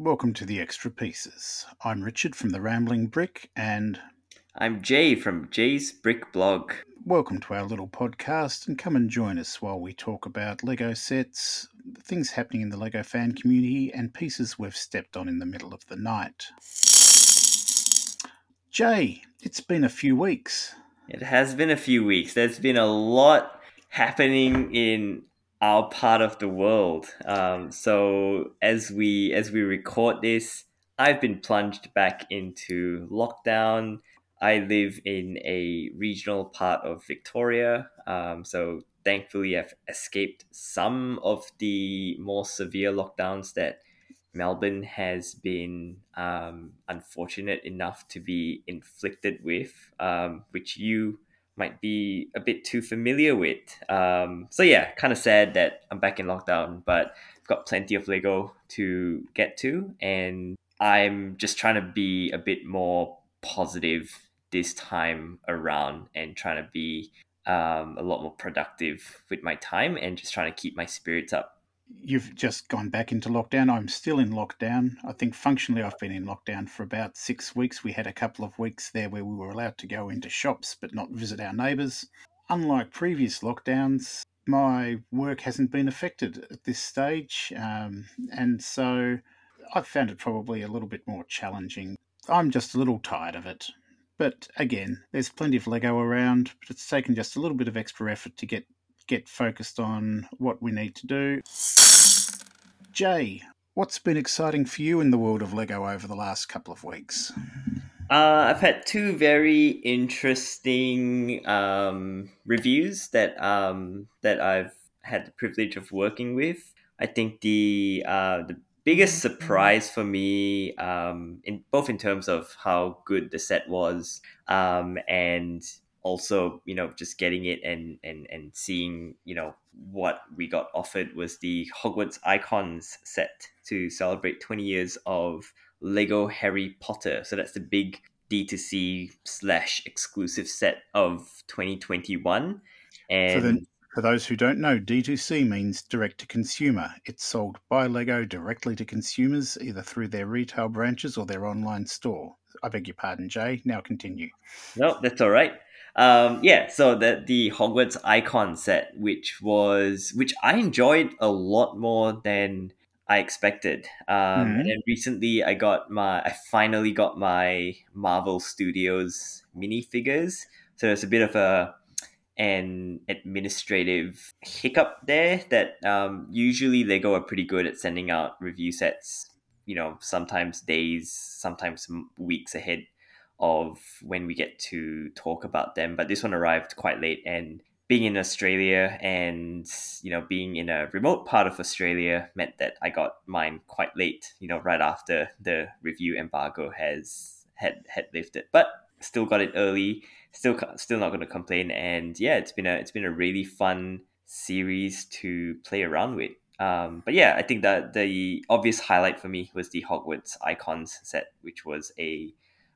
Welcome to the Extra Pieces. I'm Richard from the Rambling Brick, and I'm Jay from Jay's Brick Blog. welcome to our little podcast. And come and join us while we talk about Lego sets, things happening in the Lego fan community, and pieces we've stepped on in the middle of the night. Jay, it's been a few weeks. It has been a few weeks. There's been a lot happening in our part of the world. Um, so as we as we record this, I've been plunged back into lockdown. I live in a regional part of Victoria, um, so thankfully I've escaped some of the more severe lockdowns that Melbourne has been um, unfortunate enough to be inflicted with, um, which you might be a bit too familiar with. Um, so yeah, kind of sad that I'm back in lockdown, but I've got plenty of Lego to get to, and I'm just trying to be a bit more positive this time around and trying to be um, a lot more productive with my time and just trying to keep my spirits up. You've just gone back into lockdown. I'm still in lockdown. I think functionally I've been in lockdown for about six weeks. We had a couple of weeks there where we were allowed to go into shops but not visit our neighbours. Unlike previous lockdowns, my work hasn't been affected at this stage. Um, and so I've found it probably a little bit more challenging. I'm just a little tired of it. But again, there's plenty of Lego around, but it's taken just a little bit of extra effort to get get focused on what we need to do. Jay, what's been exciting for you in the world of Lego over the last couple of weeks? Uh, I've had two very interesting um, reviews that um, that I've had the privilege of working with. I think the uh, the biggest surprise for me, um, in both in terms of how good the set was, um, and also you know just getting it and and and seeing you know what we got offered was the Hogwarts Icons set to celebrate 20 years of Lego Harry Potter. So that's the big D2C slash exclusive set of 2021. And For, the, for those who don't know, D2C means direct to consumer. It's sold by Lego directly to consumers, either through their retail branches or their online store. I beg your pardon, Jay. Now continue. no, that's all right. Um, yeah, so the the Hogwarts Icon set, which was which I enjoyed a lot more than I expected. Um, Mhm. And then recently, I got my I finally got my Marvel Studios minifigures. So there's a bit of a an administrative hiccup there that um, usually Lego are pretty good at sending out review sets. You know, sometimes days, sometimes weeks ahead of when we get to talk about them. But this one arrived quite late, and being in Australia and you know being in a remote part of Australia meant that I got mine quite late. You know, right after the review embargo has had had lifted, but still got it early. Still, still not going to complain. And yeah, it's been a it's been a really fun series to play around with. Um, but yeah, I think that the obvious highlight for me was the Hogwarts Icons set, which was a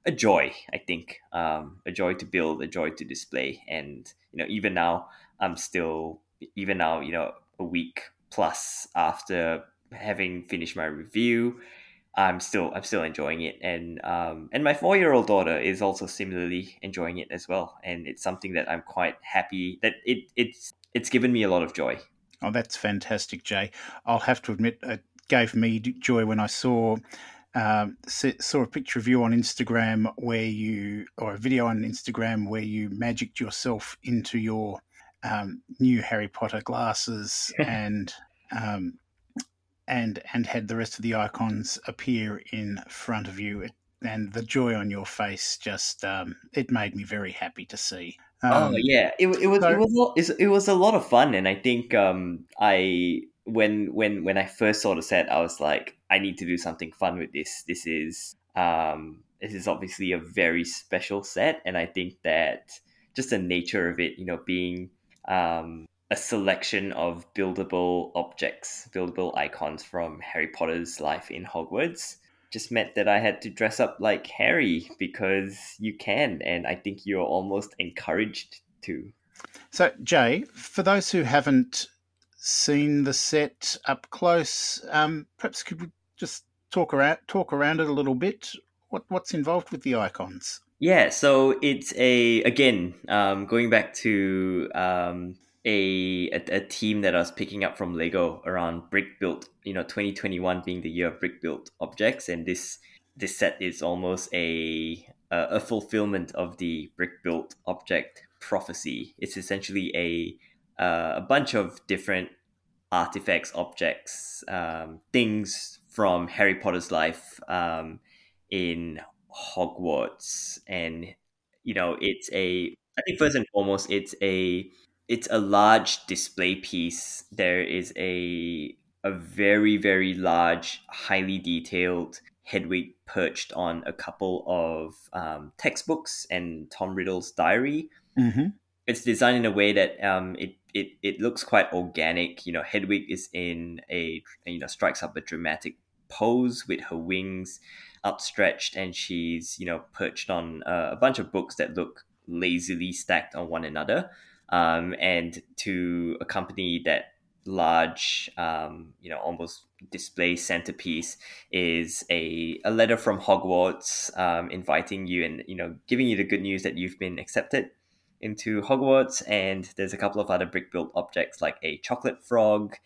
a joy. I think um, a joy to build, a joy to display, and you know, even now, I'm still even now, you know, a week plus after having finished my review, I'm still I'm still enjoying it, and um, and my four year old daughter is also similarly enjoying it as well, and it's something that I'm quite happy that it it's it's given me a lot of joy. Oh, that's fantastic, Jay. I'll have to admit, it gave me joy when I saw um, saw a picture of you on Instagram where you, or a video on Instagram where you magicked yourself into your um, new Harry Potter glasses and um, and and had the rest of the icons appear in front of you. And the joy on your face just um, it made me very happy to see. oh Um, yeah, it, it was so- it was a lot- it was a lot of fun, and I think um, I when when when I first saw the set, I was like, I need to do something fun with this. This is um, this is obviously a very special set, and I think that just the nature of it, you know, being um, a selection of buildable objects, buildable icons from Harry Potter's life in Hogwarts. Just meant that I had to dress up like Harry because you can, and I think you're almost encouraged to. So, Jay, for those who haven't seen the set up close, um, perhaps could we just talk around talk around it a little bit. What what's involved with the icons? Yeah, so it's a again um, going back to um, a, a, team that I was picking up from Lego around brick built. You know, twenty twenty one being the year of brick built objects, and this this set is almost a, a fulfillment of the brick built object prophecy. It's essentially a uh, a bunch of different artifacts, objects, um, things from Harry Potter's life um, in Hogwarts, and you know, it's a. I think first and foremost, it's a it's a large display piece. There is a a very very large, highly detailed Hedwig perched on a couple of um, textbooks and Tom Riddle's diary. Mm-hmm. It's designed in a way that um, it, it it looks quite organic. You know, Hedwig is in a you know strikes up a dramatic pose with her wings upstretched, and she's you know perched on uh, a bunch of books that look lazily stacked on one another. Um, and to accompany that large, um, you know, almost display centerpiece is a, a letter from Hogwarts um, inviting you and, you know, giving you the good news that you've been accepted into Hogwarts. And there's a couple of other brick built objects like a chocolate frog,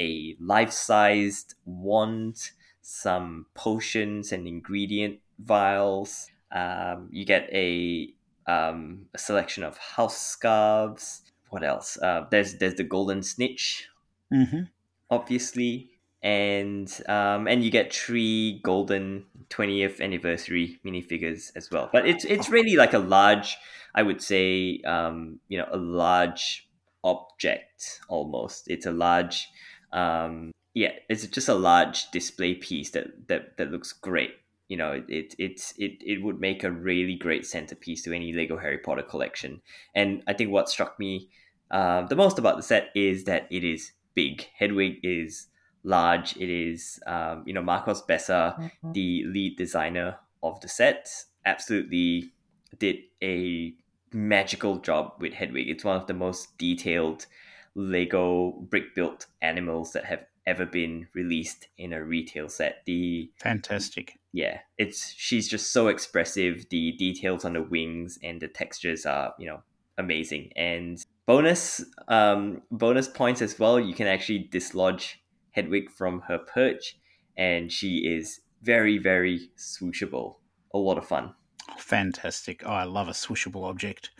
a life sized wand, some potions and ingredient vials. Um, you get a, um, a selection of house scarves. What else? Uh, there's there's the golden snitch, Mm-hmm. obviously, and um, and you get three golden 20th anniversary minifigures as well. But it's it's really like a large, I would say, um, you know, a large object almost. It's a large, um, yeah, it's just a large display piece that that that looks great. You know, it it it it would make a really great centerpiece to any Lego Harry Potter collection. And I think what struck me uh, the most about the set is that it is big. Hedwig is large. It is, um, you know, Marcos Bessa, Mm-hmm. the lead designer of the set, absolutely did a magical job with Hedwig. It's one of the most detailed Lego brick built animals that have ever been released in a retail set. The Fantastic. yeah, it's she's just so expressive. The details on the wings and the textures are, you know, amazing. And bonus um bonus points as well, you can actually dislodge Hedwig from her perch and she is very, very swooshable. A lot of fun. Fantastic. Oh, I love a swooshable object.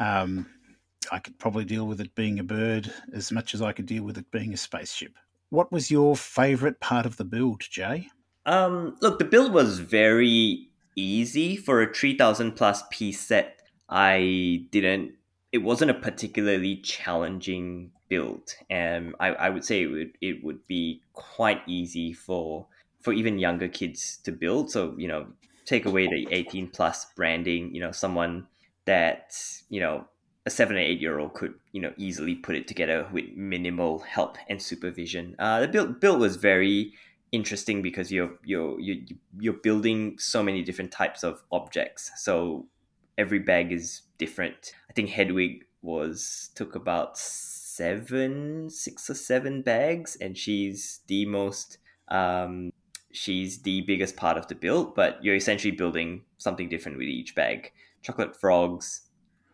Um, I could probably deal with it being a bird as much as I could deal with it being a spaceship. What was your favourite part of the build, Jay? Um, look, the build was very easy for a three thousand plus piece set. I didn't. It wasn't a particularly challenging build, and I, I would say it would it would be quite easy for for even younger kids to build. So you know, take away the eighteen plus branding. You know, someone that you know a seven or eight year old could you know easily put it together with minimal help and supervision. Uh, the build build was very interesting because you're you're you're you're building so many different types of objects. So every bag is different. I think Hedwig was took about seven, six or seven bags, and she's the most um, she's the biggest part of the build. But you're essentially building something different with each bag. Chocolate frogs,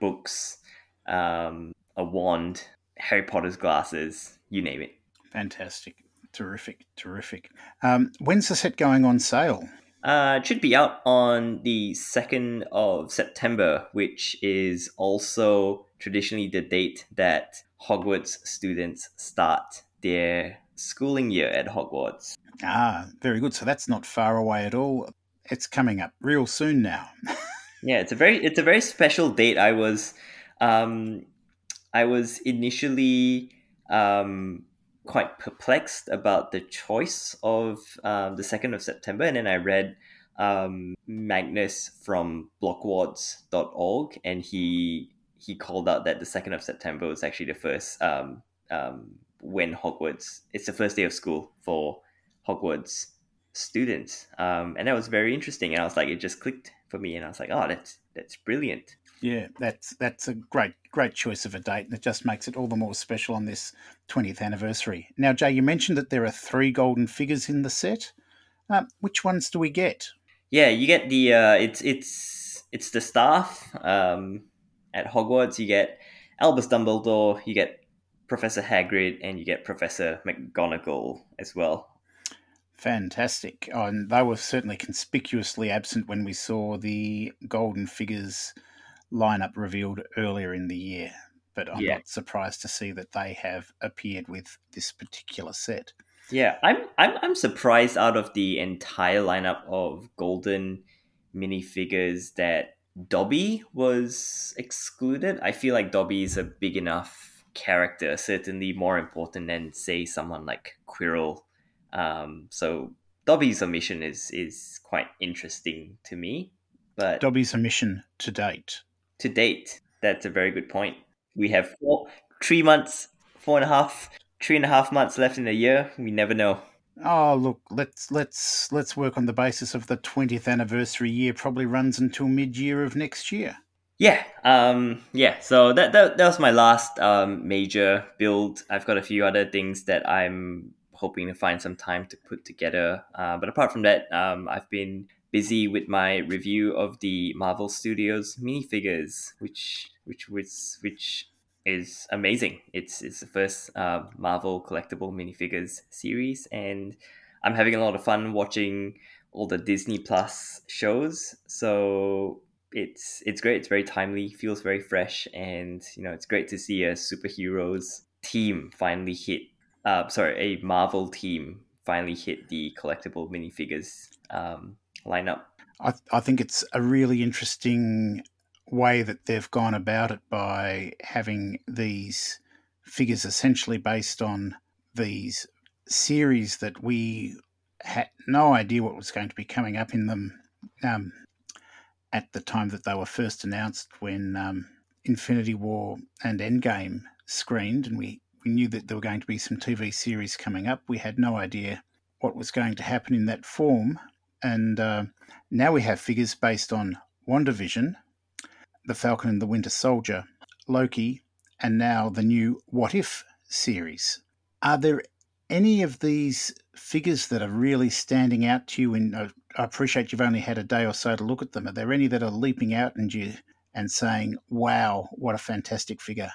books, um, a wand, Harry Potter's glasses, you name it. Fantastic. Terrific. Terrific. Um, when's the set going on sale? Uh, it should be out on the 2nd of September, which is also traditionally the date that Hogwarts students start their schooling year at Hogwarts. Ah, very good. So that's not far away at all. It's coming up real soon now. Yeah, it's a very it's a very special date. I was um, I was initially um, quite perplexed about the choice of um, the second of September, and then I read um, Magnus from Blockwards.org, and he he called out that the second of September was actually the first um, um, when Hogwarts. It's the first day of school for Hogwarts students, um, and that was very interesting. And I was like, it just clicked for me, and I was like, oh, that's that's brilliant. Yeah, that's that's a great great choice of a date, and it just makes it all the more special on this 20th anniversary. Now, Jay, you mentioned that there are three golden figures in the set. Uh, which ones do we get? Yeah, you get the uh, it's it's it's the staff um, at Hogwarts. You get Albus Dumbledore, you get Professor Hagrid, and you get Professor McGonagall as well. Fantastic. Oh, and they were certainly conspicuously absent when we saw the golden figures lineup revealed earlier in the year. But I'm Yeah. not surprised to see that they have appeared with this particular set. Yeah, I'm I'm I'm surprised out of the entire lineup of golden minifigures that Dobby was excluded. I feel like Dobby is a big enough character, certainly more important than say someone like Quirrell. Um, so Dobby's omission is is quite interesting to me. But Dobby's omission to date. To date, that's a very good point. We have four, three months, four and a half, three and a half months left in the year. We never know. Oh look, let's let's let's work on the basis of the 20th anniversary year probably runs until mid-year of next year. Yeah, um, yeah. So that, that that was my last um, major build. I've got a few other things that I'm hoping to find some time to put together. Uh, but apart from that, um, I've been busy with my review of the Marvel Studios minifigures, which which was which is amazing. It's it's the first uh, Marvel collectible minifigures series, and I'm having a lot of fun watching all the Disney Plus shows. So it's it's great. It's very timely, feels very fresh, and you know it's great to see a superheroes team finally hit. Uh, sorry, a Marvel team finally hit the collectible minifigures um, lineup. I, I think it's a really interesting way that they've gone about it by having these figures essentially based on these series that we had no idea what was going to be coming up in them um, at the time that they were first announced when um, Infinity War and Endgame screened, and we, we knew that there were going to be some TV series coming up. We had no idea what was going to happen in that form, and uh, now we have figures based on WandaVision, The Falcon and the Winter Soldier, Loki, and now the new What If series. Are there any of these figures that are really standing out to you? And I I appreciate you've only had a day or so to look at them. Are there any that are leaping out and you and saying, "Wow, what a fantastic figure"?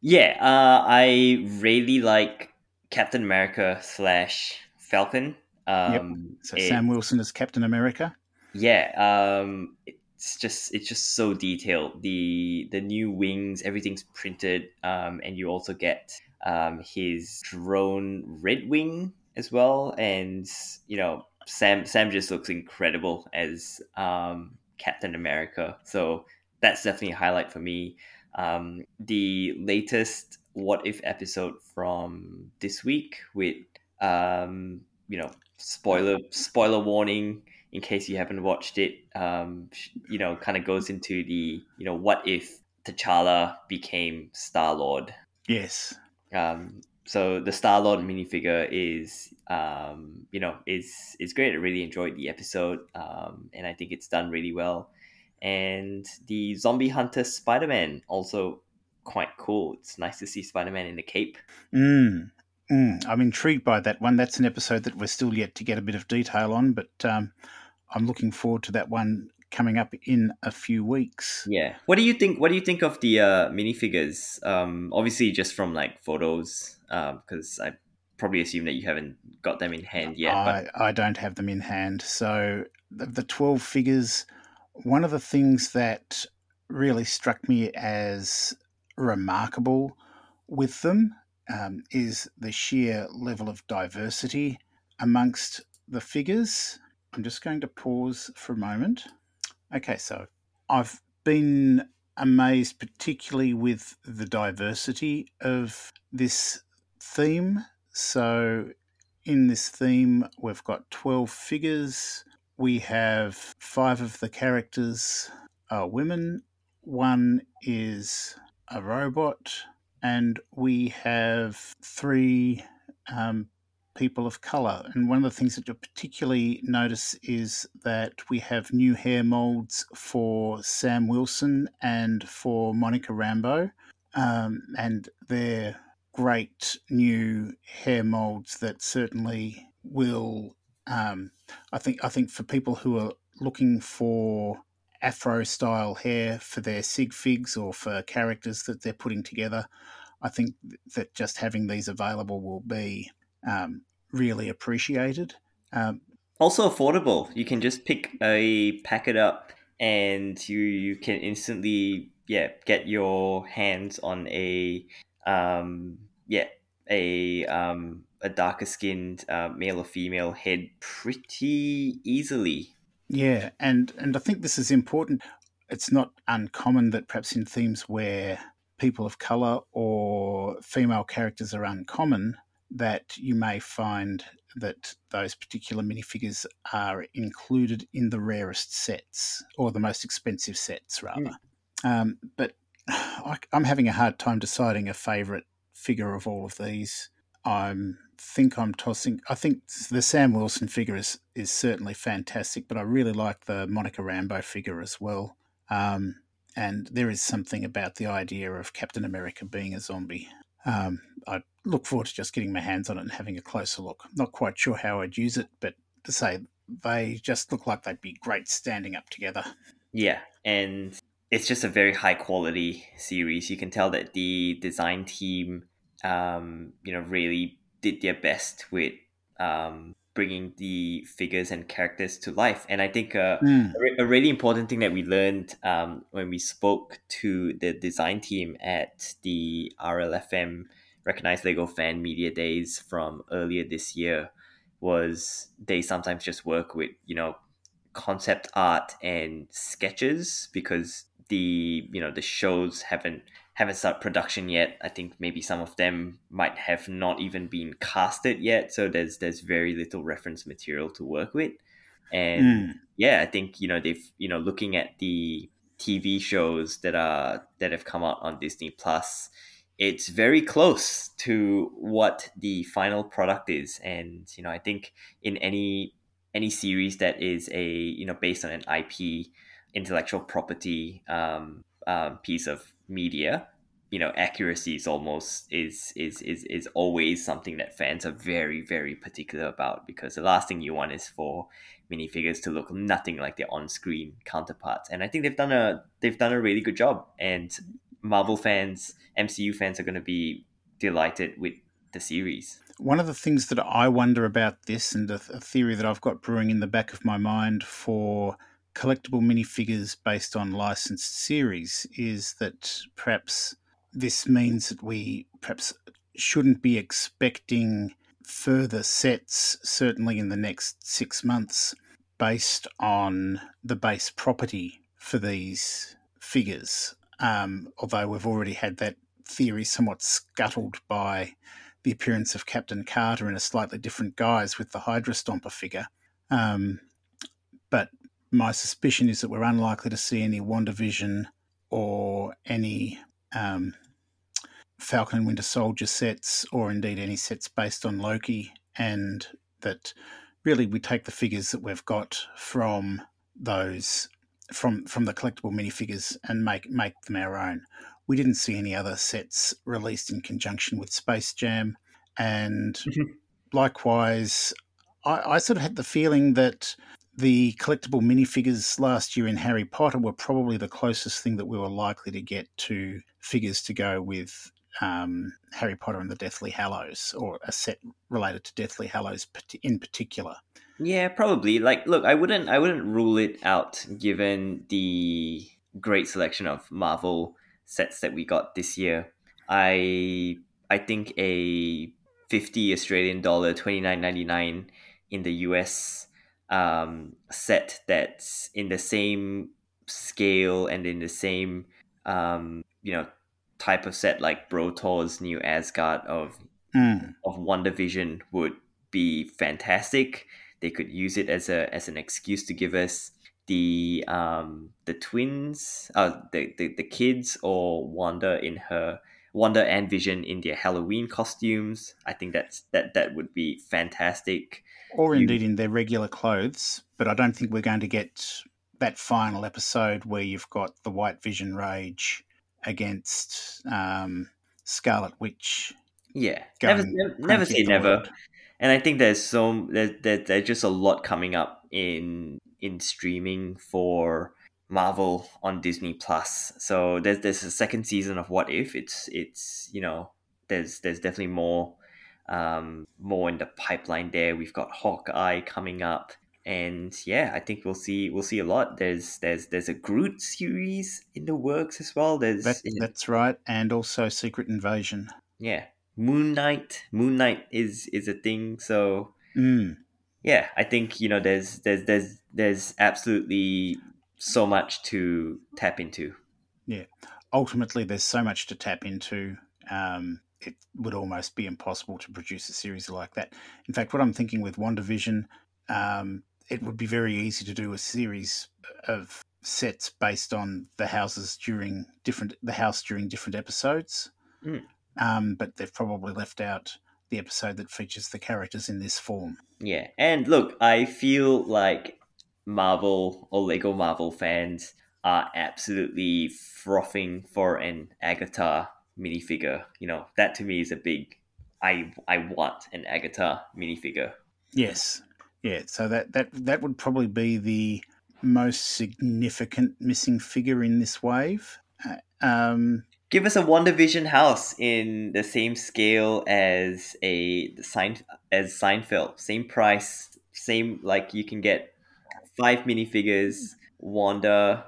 Yeah, uh, I really like Captain America slash Falcon. Um, So it- Sam Wilson as Captain America. Yeah, um, it's just it's just so detailed. The the new wings, everything's printed, um, and you also get um, his drone Red Wing as well. And you know, Sam Sam just looks incredible as um, Captain America. So that's definitely a highlight for me. Um, the latest What If episode from this week with um, you know spoiler spoiler warning in case you haven't watched it, um, you know, kind of goes into the, you know, what if T'Challa became Star Lord? Yes. Um, so the Star Lord minifigure is, um, you know, is is great. I really enjoyed the episode, um, and I think it's done really well. And the Zombie Hunter Spider Man also quite cool. It's nice to see Spider Man in the cape. Mm. Mm. I'm intrigued by that one. That's an episode that we're still yet to get a bit of detail on, but um, I'm looking forward to that one coming up in a few weeks. Yeah. What do you think? What do you think of the uh, minifigures? Um, obviously, just from like photos, because I probably assume that you haven't got them in hand yet. but I, I don't have them in hand. So the, the 12 figures, one of the things that really struck me as remarkable with them um, is the sheer level of diversity amongst the figures. I'm just going to pause for a moment. Okay, so I've been amazed particularly with the diversity of this theme. So in this theme, we've got 12 figures. We have five of the characters are women, one is a robot, and we have three um, people of colour. And one of the things that you'll particularly notice is that we have new hair moulds for Sam Wilson and for Monica Rambeau. Um, and they're great new hair molds that certainly will Um, I think I think for people who are looking for afro style hair for their sig figs or for characters that they're putting together, I think that just having these available will be um, really appreciated. Um, also affordable. You can just pick a packet up, and you you can instantly yeah get your hands on a um, yeah a um, a darker skinned uh, male or female head pretty easily. Yeah, and and I think this is important. It's not uncommon that perhaps in themes where people of color or female characters are uncommon, that you may find that those particular minifigures are included in the rarest sets or the most expensive sets, rather. Mm. Um, but I, am having a hard time deciding a favourite figure of all of these. I think I'm tossing. I think the Sam Wilson figure is is certainly fantastic, but I really like the Monica Rambeau figure as well. Um, and there is something about the idea of Captain America being a zombie. Um, I look forward to just getting my hands on it and having a closer look. Not quite sure how I'd use it, but to say they just look like they'd be great standing up together. Yeah, and it's just a very high quality series. You can tell that the design team, um, you know, really did their best with um, bringing the figures and characters to life. And I think uh, mm. a, a, really important thing that we learned um, when we spoke to the design team at the RLFM Recognized Lego Fan Media Days from earlier this year was they sometimes just work with, you know, concept art and sketches because the you know the shows haven't haven't started production yet. I think maybe some of them might have not even been casted yet, so there's there's very little reference material to work with. And mm. yeah, I think you know they've you know looking at the TV shows that are that have come out on Disney Plus, it's very close to what the final product is. And you know, I think in any any series that is a you know based on an IP intellectual property um, um, piece of media you know accuracy is almost is, is is is always something that fans are very very particular about because the last thing you want is for minifigures to look nothing like their on-screen counterparts. And i think they've done a they've done a really good job. And marvel fans mcu fans are going to be delighted with the series. One of the things that i wonder about this and a, a theory that i've got brewing in the back of my mind for collectible minifigures based on licensed series is that perhaps this means that we perhaps shouldn't be expecting further sets, certainly in the next six months, based on the base property for these figures. Um, although we've already had that theory somewhat scuttled by the appearance of Captain Carter in a slightly different guise with the Hydra Stomper figure. Um, but my suspicion is that we're unlikely to see any WandaVision or any um, Falcon and Winter Soldier sets, or indeed any sets based on Loki, and that really we take the figures that we've got from those from from the collectible minifigures and make make them our own. We didn't see any other sets released in conjunction with Space Jam, and mm-hmm. likewise, I, I sort of had the feeling that the collectible minifigures last year in Harry Potter were probably the closest thing that we were likely to get to figures to go with um, Harry Potter and the Deathly Hallows, or a set related to Deathly Hallows in particular. Yeah, probably. Like, look, I wouldn't, I wouldn't rule it out given the great selection of Marvel sets that we got this year. I, I think a fifty Australian dollar, twenty nine ninety nine in the US um, set that's in the same scale and in the same um, you know type of set like Bro Thor's new Asgard of mm. of Vision would be fantastic. They could use it as a as an excuse to give us the um the twins uh the, the, the kids or Wanda in her Wanda and Vision in their Halloween costumes. I think that's that that would be fantastic. Or you, indeed in their regular clothes, but I don't think we're going to get that final episode where you've got the White Vision Rage against um, Scarlet Witch. Yeah, never, never, never say never. and I think there's so there, there, there's just a lot coming up in in streaming for Marvel on Disney Plus. So there's there's a second season of What If. It's it's you know there's there's definitely more um, more in the pipeline there. We've got Hawkeye coming up, and yeah, I think we'll see we'll see a lot. There's there's there's a Groot series in the works as well. There's that, that's right, and also Secret Invasion. Yeah, Moon Knight. Moon Knight is is a thing. So mm. yeah, I think you know there's there's there's there's absolutely so much to tap into. Yeah, ultimately, there's so much to tap into. Um, it would almost be impossible to produce a series like that. In fact, what I'm thinking with WandaVision, um, it would be very easy to do a series of sets based on the houses during different the house during different episodes. Mm. Um, but they've probably left out the episode that features the characters in this form. Yeah, and look, I feel like Marvel or Lego Marvel fans are absolutely frothing for an Agatha minifigure. You know, that to me is a big I I want an Agatha minifigure. Yes. Yeah, so that that that would probably be the most significant missing figure in this wave. Uh, um, Give us a WandaVision house in the same scale as a sign as Seinfeld, same price, same like you can get five minifigures, Wanda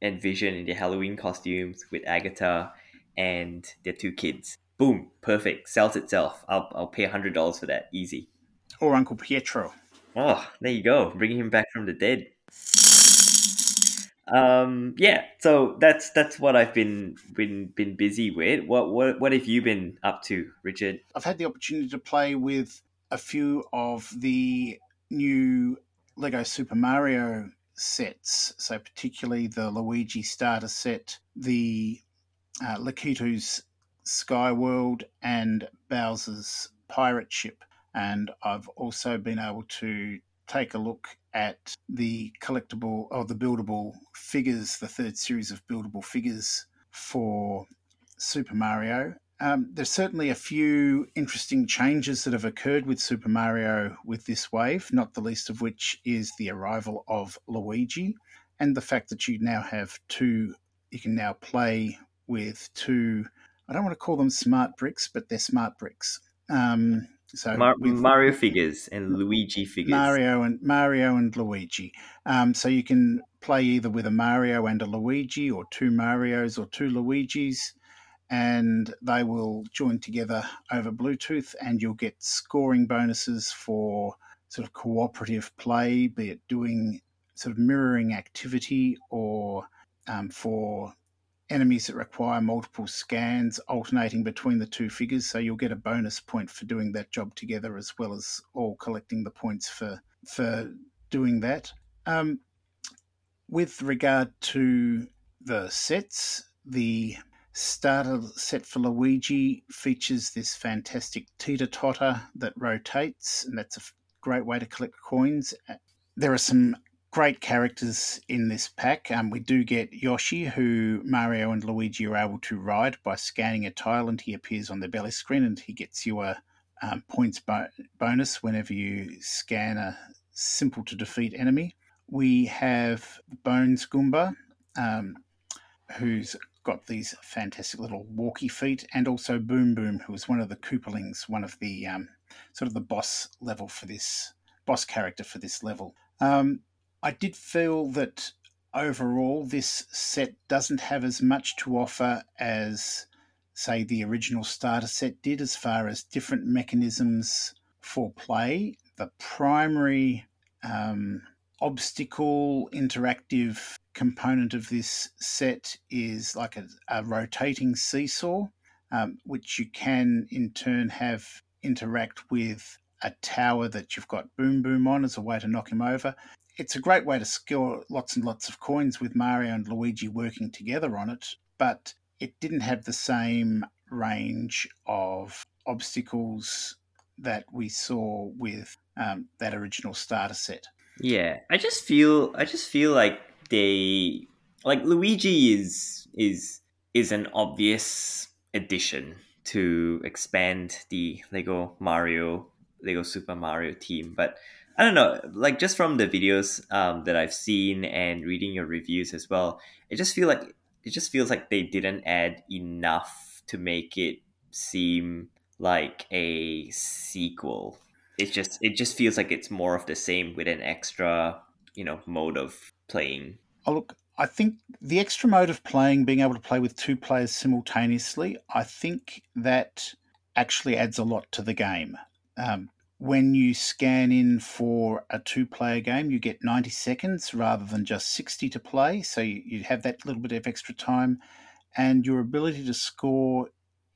and Vision in their Halloween costumes with Agatha and their two kids. Boom, perfect. Sells itself. I'll, I'll pay hundred dollars for that. Easy. Or Uncle Pietro. Oh, there you go. Bringing him back from the dead. Um, yeah. So that's that's what I've been been been busy with. What what what have you been up to, Richard? I've had the opportunity to play with a few of the new Lego Super Mario sets. So particularly the Luigi starter set, the uh, Lakitu's Sky World, and Bowser's Pirate Ship. And I've also been able to take a look at the collectible or the buildable figures, the third series of buildable figures for Super Mario. Um, there's certainly a few interesting changes that have occurred with Super Mario with this wave, not the least of which is the arrival of Luigi and the fact that you now have two, you can now play with two, I don't want to call them smart bricks, but they're smart bricks. Um, so Mar- Mario figures and Luigi figures. Mario and Mario and Luigi. Um, so you can play either with a Mario and a Luigi, or two Mario's or two Luigi's, and they will join together over Bluetooth, and you'll get scoring bonuses for sort of cooperative play, be it doing sort of mirroring activity or um, for enemies that require multiple scans alternating between the two figures. So you'll get a bonus point for doing that job together, as well as all collecting the points for for doing that. Um, with regard to the sets, the starter set for Luigi features this fantastic teeter totter that rotates, and that's a great way to collect coins. There are some great characters in this pack. Um, we do get Yoshi, who Mario and Luigi are able to ride by scanning a tile, and he appears on the belly screen, and he gets you a um, points bo- bonus whenever you scan a simple to defeat enemy. We have Bones Goomba, um, who's got these fantastic little walkie feet, and also Boom Boom, who is one of the Koopalings, one of the um, sort of the boss level for this boss character for this level. Um, I did feel that overall this set doesn't have as much to offer as, say, the original starter set did as far as different mechanisms for play. The primary um, obstacle interactive component of this set is like a, a rotating seesaw, um, which you can in turn have interact with a tower that you've got Boom Boom on as a way to knock him over it's a great way to score lots and lots of coins with Mario and Luigi working together on it, but it didn't have the same range of obstacles that we saw with um, that original starter set. Yeah, I just feel I just feel like they like Luigi is is is an obvious addition to expand the Lego Mario Lego Super Mario team. But I don't know, like just from the videos um, that I've seen and reading your reviews as well, it just feel like it just feels like they didn't add enough to make it seem like a sequel. It just it just feels like it's more of the same with an extra, you know, mode of playing. Oh, look, I think the extra mode of playing, being able to play with two players simultaneously, I think that actually adds a lot to the game. Um, when you scan in for a two player game, you get 90 seconds rather than just 60 to play. So you, you have that little bit of extra time. And your ability to score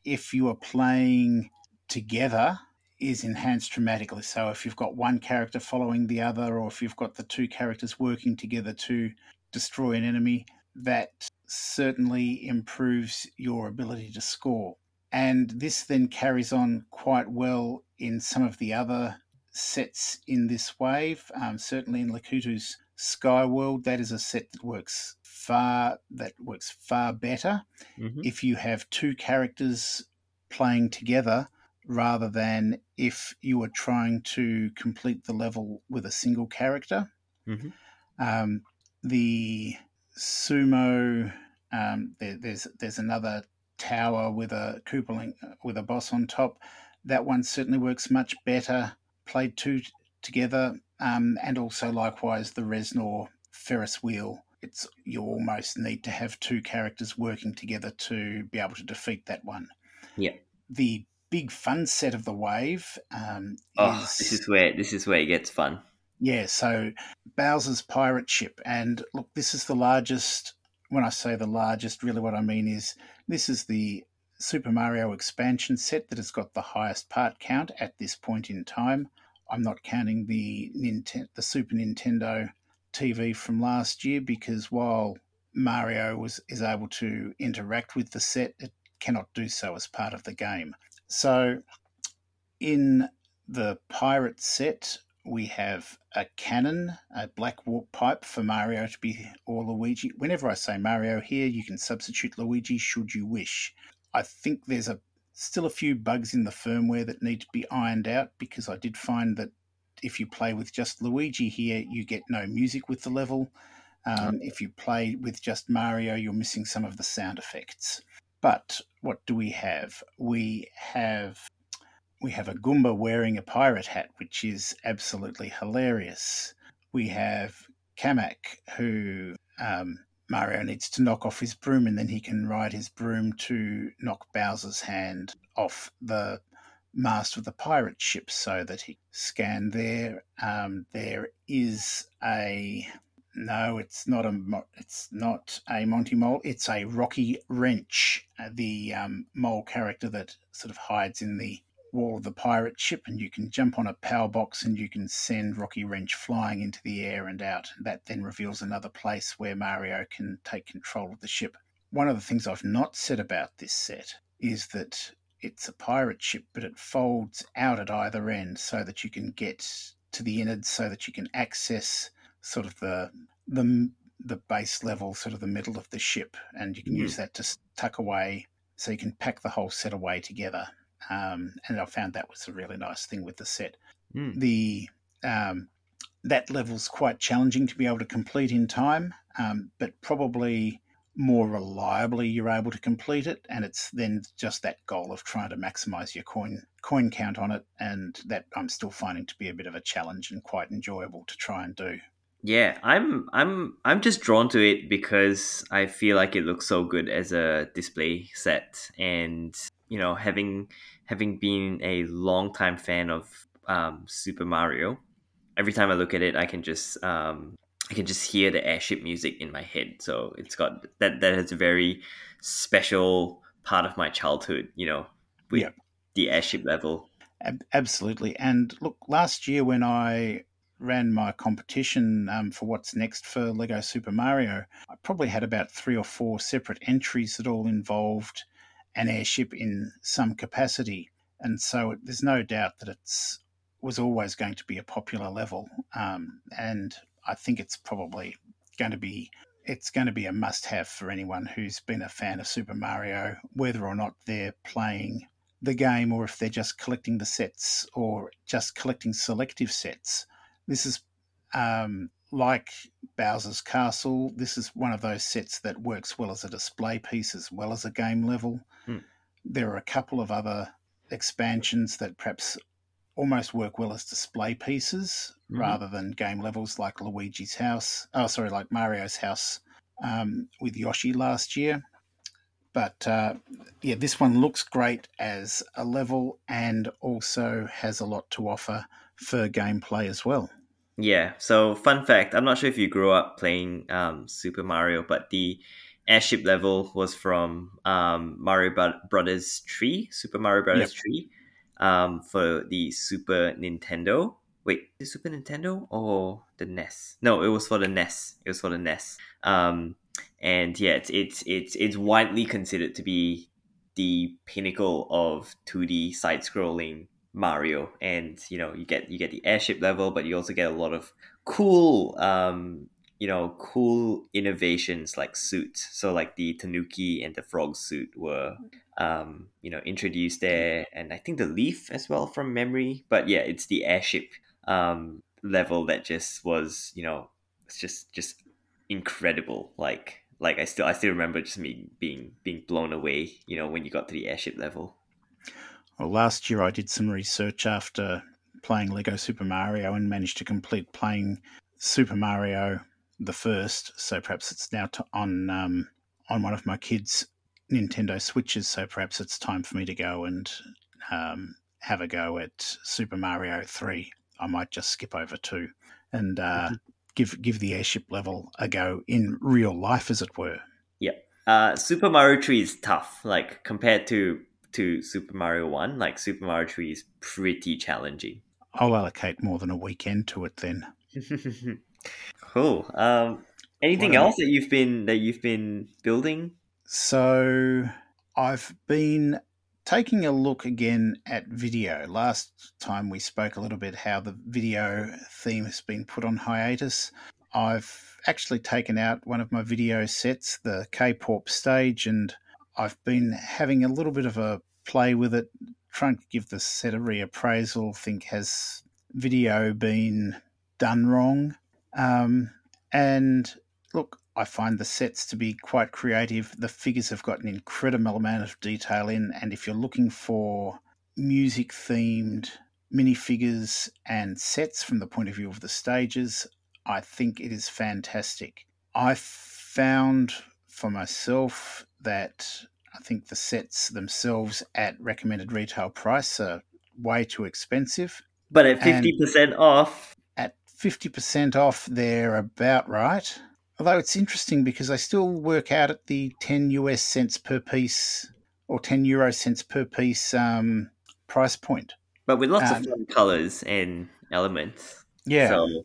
if you are playing together is enhanced dramatically. So if you've got one character following the other, or if you've got the two characters working together to destroy an enemy, that certainly improves your ability to score. And this then carries on quite well in some of the other sets in this wave. Um, certainly in Lakitu's Sky World, that is a set that works far that works far better Mm-hmm. if you have two characters playing together rather than if you are trying to complete the level with a single character. Mhm. Um, the sumo um, there, there's there's another tower with a Koopaling with a boss on top. That one certainly works much better played two together, um, and also likewise the Reznor Ferris wheel. It's you almost need to have two characters working together to be able to defeat that one. Yeah. The big fun set of the wave um, Oh, is this is where this is where it gets fun. yeah, so Bowser's pirate ship. And look, this is the largest. When I say the largest, really what I mean is this is the Super Mario expansion set that has got the highest part count at this point in time. I'm not counting the Nintendo, the Super Nintendo TV from last year because while Mario was is able to interact with the set, it cannot do so as part of the game. So in the pirate set, we have a cannon, a black warp pipe for Mario to be or Luigi. Whenever I say Mario here, you can substitute Luigi should you wish. I think there's a still a few bugs in the firmware that need to be ironed out because I did find that if you play with just Luigi here, you get no music with the level. Um, if you play with just Mario, you're missing some of the sound effects. But what do we have? We have we have a Goomba wearing a pirate hat, which is absolutely hilarious. We have Kamek, who um, Mario needs to knock off his broom, and then he can ride his broom to knock Bowser's hand off the mast of the pirate ship so that he scan there. Um, there is a no, it's not a it's not a Monty Mole. It's a Rocky Wrench, uh, the um, mole character that sort of hides in the wall of the pirate ship, and you can jump on a power box and you can send Rocky Wrench flying into the air and out. That then reveals another place where Mario can take control of the ship. One of the things I've not said about this set is that it's a pirate ship, but it folds out at either end so that you can get to the innards, so that you can access sort of the the the base level, sort of the middle of the ship, and you can Mm. use that to tuck away, so you can pack the whole set away together. Um, and I found that was a really nice thing with the set. Mm. The um, that level's quite challenging to be able to complete in time, um, but probably more reliably you're able to complete it and it's then just that goal of trying to maximize your coin coin count on it and that I'm still finding to be a bit of a challenge and quite enjoyable to try and do. Yeah, I'm I'm I'm just drawn to it because I feel like it looks so good as a display set, and you know, having having been a long time fan of um, Super Mario, every time I look at it, I can just um, I can just hear the airship music in my head. So it's got that that is a very special part of my childhood. You know, with Yep. the airship level. Absolutely. And look, last year when I ran my competition um, for what's next for Lego Super Mario, I probably had about three or four separate entries that all involved an airship in some capacity. And so it, there's no doubt that it's was always going to be a popular level. Um, and I think it's probably going to be it's going to be a must have for anyone who's been a fan of Super Mario, whether or not they're playing the game or if they're just collecting the sets or just collecting selective sets. This is um, like Bowser's Castle. This is one of those sets that works well as a display piece as well as a game level. Hmm. There are a couple of other expansions that perhaps almost work well as display pieces Mhm. rather than game levels like Luigi's House. Oh, sorry, like Mario's House um, with Yoshi last year. But uh, yeah, this one looks great as a level and also has a lot to offer for gameplay as well. Yeah. So, fun fact: I'm not sure if you grew up playing um, Super Mario, but the airship level was from um, Mario Bro- Brothers Three, Super Mario Brothers Three, um, for the Super Nintendo. Wait, the Super Nintendo or the NES? No, it was for the NES. It was for the NES. Um, and yeah, it's it's it's it's widely considered to be the pinnacle of 2D side-scrolling Mario, and you know you get you get the airship level, but you also get a lot of cool, um, you know, cool innovations like suits. So like the Tanuki and the frog suit were, um, you know, introduced there, and I think the leaf as well from memory. But yeah, it's the airship um, level that just was, you know, it's just just incredible. Like like I still I still remember just me being being blown away. You know, when you got to the airship level. Well, last year I did some research after playing Lego Super Mario and managed to complete playing Super Mario the first. So perhaps it's now to, on um, on one of my kids' Nintendo Switches. So perhaps it's time for me to go and um, have a go at Super Mario Three. I might just skip over two and uh, give give the airship level a go in real life, as it were. Uh, Super Mario 3 is tough. Like compared to to Super Mario 1, like Super Mario 3 is pretty challenging. I'll allocate more than a weekend to it then. cool. Um, anything What I- else that you've been that you've been building? So I've been taking a look again at Vidiyo. Last time we spoke a little bit how the Vidiyo theme has been put on hiatus. I've actually taken out one of my Vidiyo sets, the K-pop stage, and I've been having a little bit of a play with it, trying to give the set a reappraisal. Think has Vidiyo been done wrong? Um, and look, I find the sets to be quite creative. The figures have got an incredible amount of detail in, and if you're looking for music themed minifigures and sets from the point of view of the stages, I think it is fantastic. I found for myself that I think the sets themselves at recommended retail price are way too expensive. But at fifty percent off, At 50% off, they're about right. Although it's interesting because I still work out at the 10 US cents per piece or 10 euro cents per piece um, price point. but with lots Um, of fun colors and elements. Yeah. So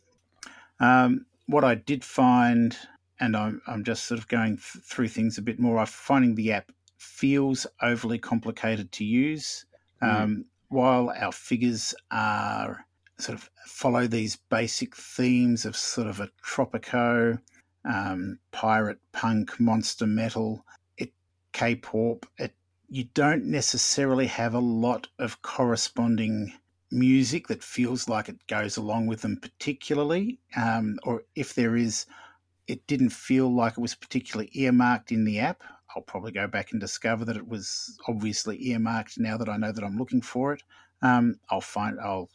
Um, what I did find, and I'm, I'm just sort of going th- through things a bit more, I'm finding the app feels overly complicated to use. Um, While our figures are sort of follow these basic themes of sort of a tropico, um, pirate, punk, monster metal, it K-pop, it you don't necessarily have a lot of corresponding music that feels like it goes along with them particularly um, or if there is it didn't feel like it was particularly earmarked in the app i'll probably go back and discover that it was obviously earmarked now that i know that i'm looking for it um, i'll find i'll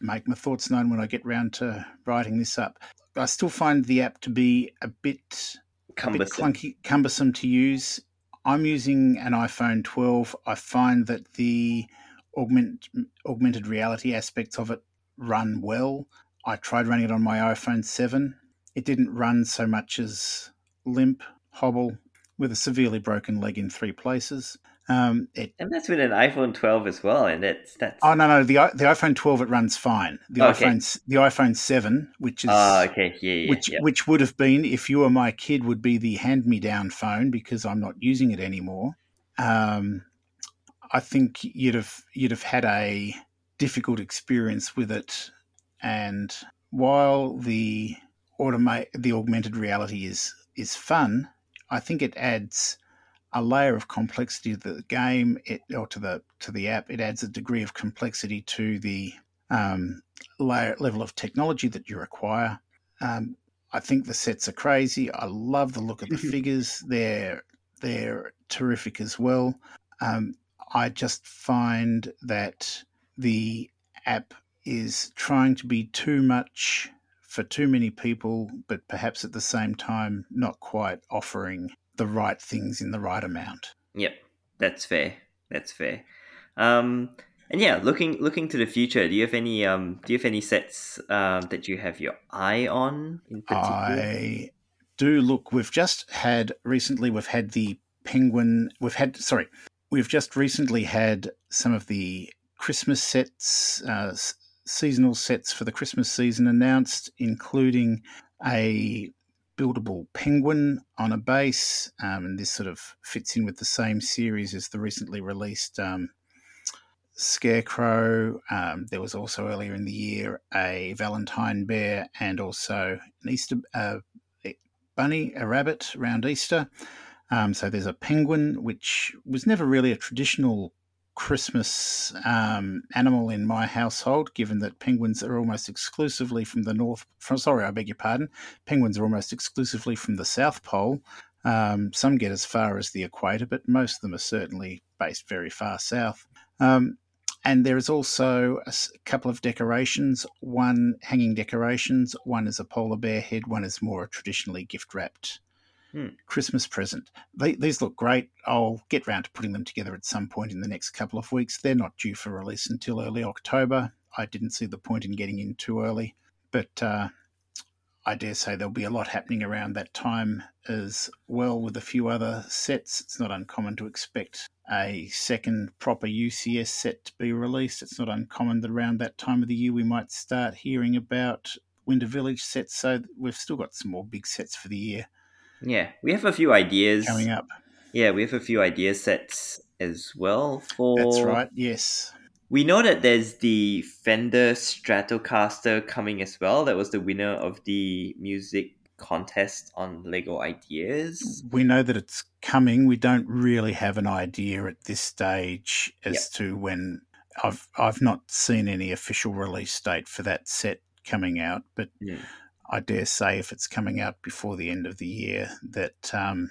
make my thoughts known when i get round to writing this up i still find the app to be a bit a bit cumbersome. clunky, cumbersome to use. I'm using an iPhone 12. I find that the augment, augmented reality aspects of it run well. I tried running it on my iPhone 7. It didn't run so much as limp, hobble, with a severely broken leg in three places. Um, it And that's with an iPhone 12 as well, and that's that's. oh no no the the iPhone 12 it runs fine. The Okay. iPhone the iPhone 7, which is Ah, okay, yeah, yeah, which yeah. which would have been if you were my kid would be the hand me down phone because I'm not using it anymore. Um, I think you'd have you'd have had a difficult experience with it, and while the automate the augmented reality is is fun, I think it adds a layer of complexity to the game it, or to the to the app. It adds a degree of complexity to the um, layer, level of technology that you require. Um, I think the sets are crazy. I love the look of the figures. They're they're terrific as well. Um, I just find that the app is trying to be too much for too many people, but perhaps at the same time not quite offering the right things in the right amount. Yep, that's fair. That's fair. Um, and yeah, looking looking to the future, do you have any um do you have any sets um that you have your eye on in particular? I do look. We've just had recently. We've had the penguin. We've had sorry. We've just recently had some of the Christmas sets, uh, seasonal sets for the Christmas season announced, including a buildable penguin on a base, um, and this sort of fits in with the same series as the recently released um, Scarecrow. Um, there was also earlier in the year a Valentine bear and also an Easter uh, bunny, a rabbit around Easter. Um, so there's a penguin, which was never really a traditional Christmas um, animal in my household, given that penguins are almost exclusively from the north. From sorry, I beg your pardon. Penguins are almost exclusively from the South Pole. Um, some get as far as the equator, but most of them are certainly based very far south. Um, and there is also a couple of decorations. One hanging decorations. One is a polar bear head. One is more traditionally gift wrapped hmm. Christmas present. They, these look great. I'll get round to putting them together at some point in the next couple of weeks. They're not due for release until early October. I didn't see the point in getting in too early, but uh, I dare say there'll be a lot happening around that time as well with a few other sets. It's not uncommon to expect a second proper UCS set to be released. It's not uncommon that around that time of the year we might start hearing about Winter Village sets. So we've still got some more big sets for the year. Yeah, we have a few ideas coming up. Yeah, we have a few idea sets as well for. That's right. Yes. We know that there's the Fender Stratocaster coming as well. That was the winner of the music contest on Lego Ideas. We know that it's coming. We don't really have an idea at this stage as yep. to when. I've I've not seen any official release date for that set coming out, but mm. I dare say if it's coming out before the end of the year, that um,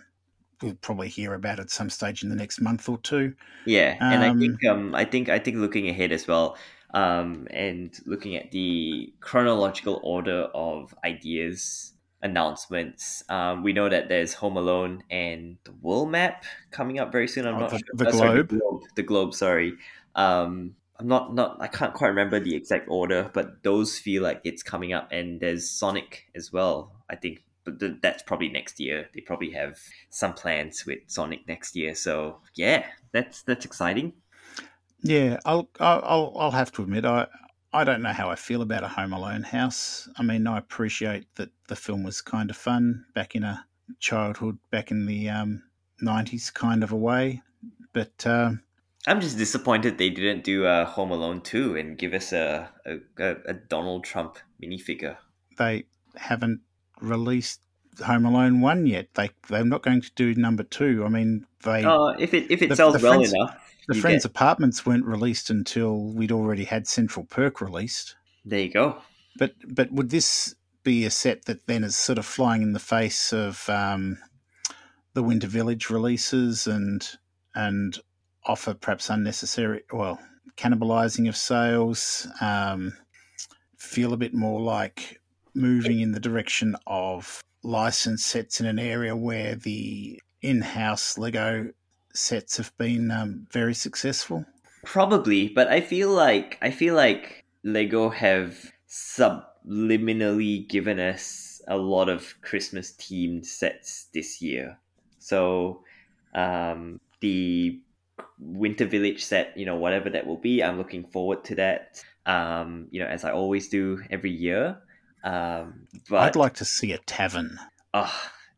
we'll probably hear about it some stage in the next month or two. Yeah, and um, I think um, I think I think looking ahead as well, um, and looking at the chronological order of ideas announcements, um, we know that there's Home Alone and the World Map coming up very soon. I'm oh, not the, sure. The, globe. Sorry, the globe. The globe. Sorry. Um, I'm not not I can't quite remember the exact order, but those feel like it's coming up, and there's Sonic as well. I think, but th- that's probably next year. They probably have some plans with Sonic next year. So yeah, that's that's exciting. Yeah, I'll I'll I'll have to admit I. I don't know how I feel about a Home Alone house. I mean, I appreciate that the film was kind of fun back in a childhood, back in the um, 90s kind of a way. But um, I'm just disappointed they didn't do a Home Alone 2 and give us a, a, a Donald Trump minifigure. They haven't released Home Alone 1 yet. They, they're not going to do number 2. I mean, they. Oh, if it, if it the, sells the well friends, enough. The Friends get... Apartments weren't released until we'd already had Central Perk released. There you go. But but would this be a set that then is sort of flying in the face of um, the Winter Village releases and and offer perhaps unnecessary, well, cannibalizing of sales, um, feel a bit more like moving in the direction of license sets in an area where the in house Lego sets have been um, very successful? Probably, but I feel like I feel like Lego have subliminally given us a lot of Christmas themed sets this year. So um, the Winter Village set, you know, whatever that will be. I'm looking forward to that. Um, you know, as I always do every year. Um, but I'd like to see a tavern. Oh,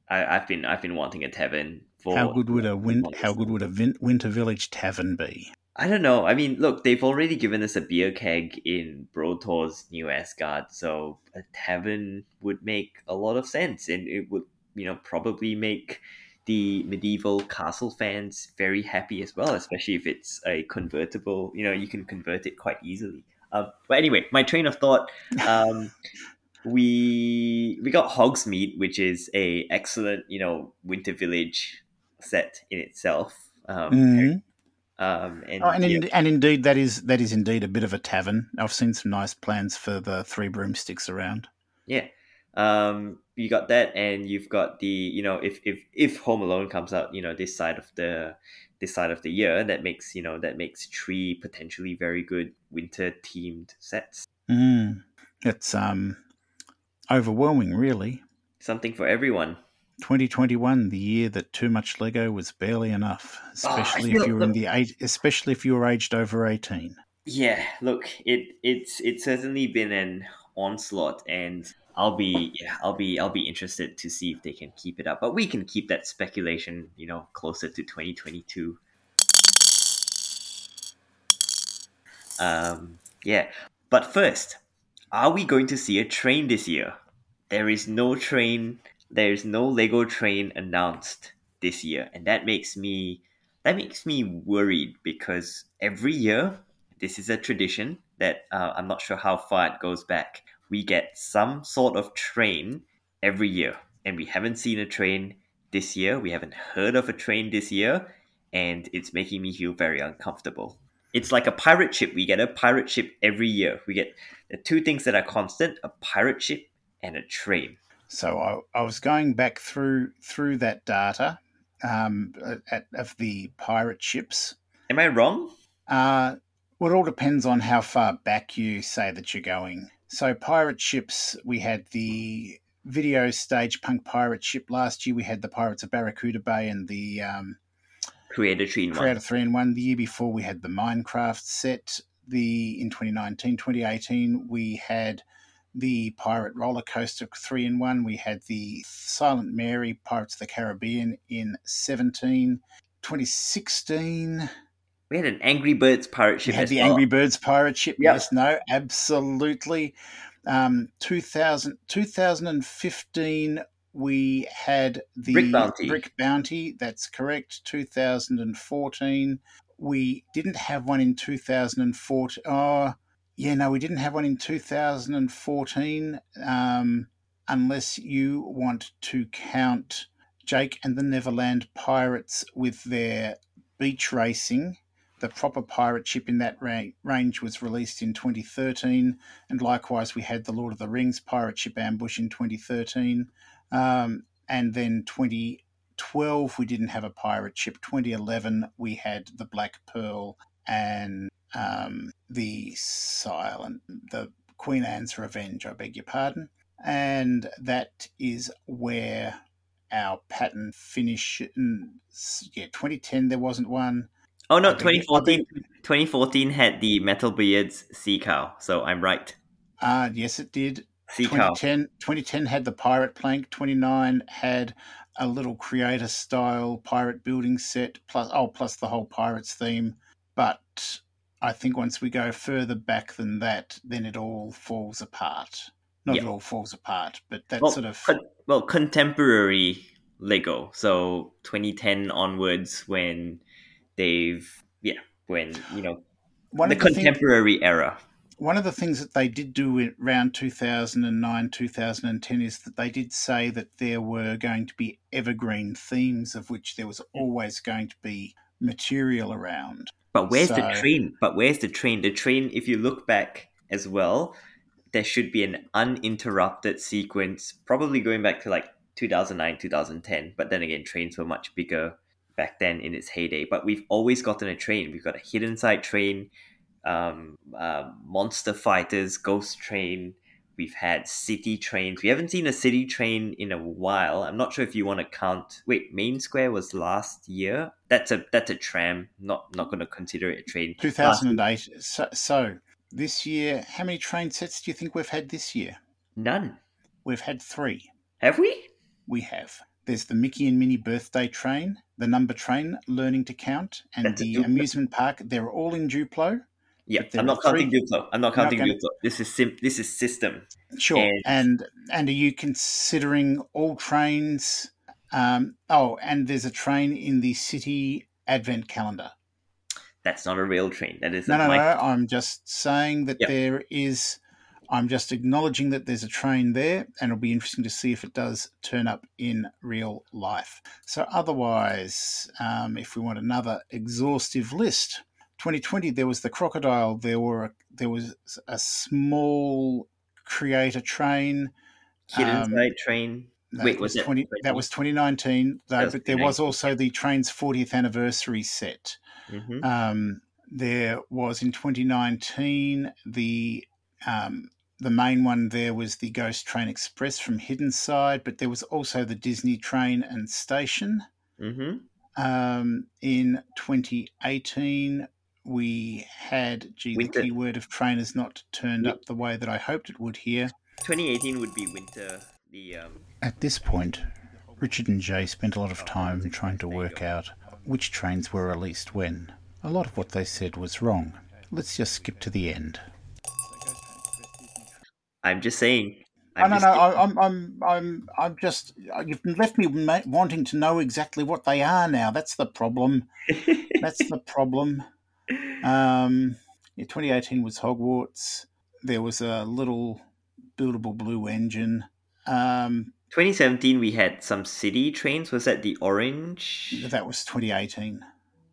I, have been I've been wanting a tavern for. How good would a win- How good would a vin- Winter Village tavern be? I don't know. I mean, look, they've already given us a beer keg in Bro Thor's New Asgard, so a tavern would make a lot of sense, and it would, you know, probably make the medieval castle fans very happy as well, especially if it's a convertible. You know, you can convert it quite easily. Um, but anyway, my train of thought. Um, we we got Hogsmeade, which is a excellent you know winter village set in itself. Um, Mhm. um, and, Oh, and, yeah, in, and indeed, that is that is indeed a bit of a tavern. I've seen some nice plans for the three broomsticks around. yeah. Um, you got that, and you've got the you know if if if Home Alone comes out, you know this side of the this side of the year, that makes you know that makes three potentially very good winter themed sets. Mm. It's um overwhelming, really. Something for everyone. 2021, the year that too much Lego was barely enough, especially feel- if you were in the age, especially if you were aged over 18. Yeah, look, it it's it's certainly been an onslaught, and I'll be yeah, I'll be I'll be interested to see if they can keep it up. But we can keep that speculation, you know, closer to twenty twenty two. Um, yeah, but first, are we going to see a train this year? There is no train. There is no Lego train announced this year, and that makes me that makes me worried because every year this is a tradition that uh, I'm not sure how far it goes back. We get some sort of train every year, and we haven't seen a train this year. We haven't heard of a train this year, and it's making me feel very uncomfortable. It's like a pirate ship. We get a pirate ship every year. We get the two things that are constant: a pirate ship and a train. So I, I was going back through through that data um, at, of the pirate ships. Am I wrong? Uh, well, it all depends on how far back you say that you're going. So, pirate ships, we had the Vidiyo stage punk pirate ship last year. We had the Pirates of Barracuda Bay and the um, Creator Three in one. Creator 3 in 1. The year before, we had the Minecraft set. The In 2019, 2018, we had the Pirate Roller Coaster 3 in 1. We had the Silent Mary Pirates of the Caribbean in 17. 2016. We had an Angry Birds pirate ship. We had as the well. Angry Birds pirate ship. Yep. Yes, no, absolutely. Um, 2000, 2015, we had the Brick Bounty. Brick Bounty, That's correct. 2014, we didn't have one in 2014. Oh, yeah, no, we didn't have one in 2014, um, unless you want to count Jake and the Neverland Pirates with their beach racing the proper pirate ship in that ra- range was released in 2013, and likewise we had the Lord of the Rings pirate ship ambush in 2013, um, and then 2012 we didn't have a pirate ship. 2011 we had the Black Pearl and um, the Silent, the Queen Anne's Revenge. I beg your pardon, and that is where our pattern finish. Yeah, 2010 there wasn't one. Oh no, I beg your- I 2014, beg- 2014 had the Metalbeard's Sea Cow, so I'm right. Uh, yes, it did. Sea Cow. 2010, 2010 had the pirate plank. 29 had a little creator style pirate building set plus oh plus the whole pirates theme. But I think once we go further back than that, then it all falls apart. Not Yeah. it all falls apart, but that Well, sort of con- well, contemporary Lego. So 2010 onwards, when they've yeah, when you know one the of the contemporary era. one of the things that they did do around 2009 2010 is that they did say that there were going to be evergreen themes of which there was mm. always going to be material around But where's the train? But where's the train? The train, if you look back as well, there should be an uninterrupted sequence, probably going back to like 2009, 2010. But then again, trains were much bigger back then in its heyday. But we've always gotten a train. We've got a hidden side train, um, uh, monster fighters, ghost train. We've had city trains. We haven't seen a city train in a while. I'm not sure if you want to count. Wait, Main Square was last year. That's a that's a tram. Not not going to consider it a train. Last- 2008 so, so this year how many train sets do you think we've had this year None. we've had three Have we? we have there's the mickey and minnie birthday train the number train learning to count and That's the amusement park they're all in duplo Yeah, I'm not are three- counting Duplo. I'm not You're not counting gonna- Duplo. This is sim- This is system. Sure. And- And and are you considering all trains Um, oh, and there's a train in the city advent calendar. That's not a real train. That is No, no, mic- no. I'm just saying that Yep. there is. I'm just acknowledging that there's a train there, and it'll be interesting to see if it does turn up in real life. So, otherwise, um, if we want another exhaustive list, 2020 there was the crocodile. There were there was a small creator train. Hidden um, train. That Wait, was was that 20, that was 2019, though, was but there was also the train's 40th anniversary set. hmm Um, there was in 2019 the um, the main one there was the Ghost Train Express from Hidden Side, but there was also the Disney Train and Station. hmm Um, in 2018, we had gee, the Winter- keyword of train has not turned up the way that I hoped it would here. 2018 would be winter. The um, At this point, Richard and Jay spent a lot of time trying to work out which trains were released when. A lot of what they said was wrong. Let's just skip to the end. I'm just saying. I I'm no, just no, I, I'm, I'm, I'm, I'm just. You've left me wanting to know exactly what they are now. That's the problem. That's the problem. Um, yeah, 2018 was Hogwarts. There was a little buildable blue engine. Um, 2017 we had some city trains. Was that the orange? that was 2018.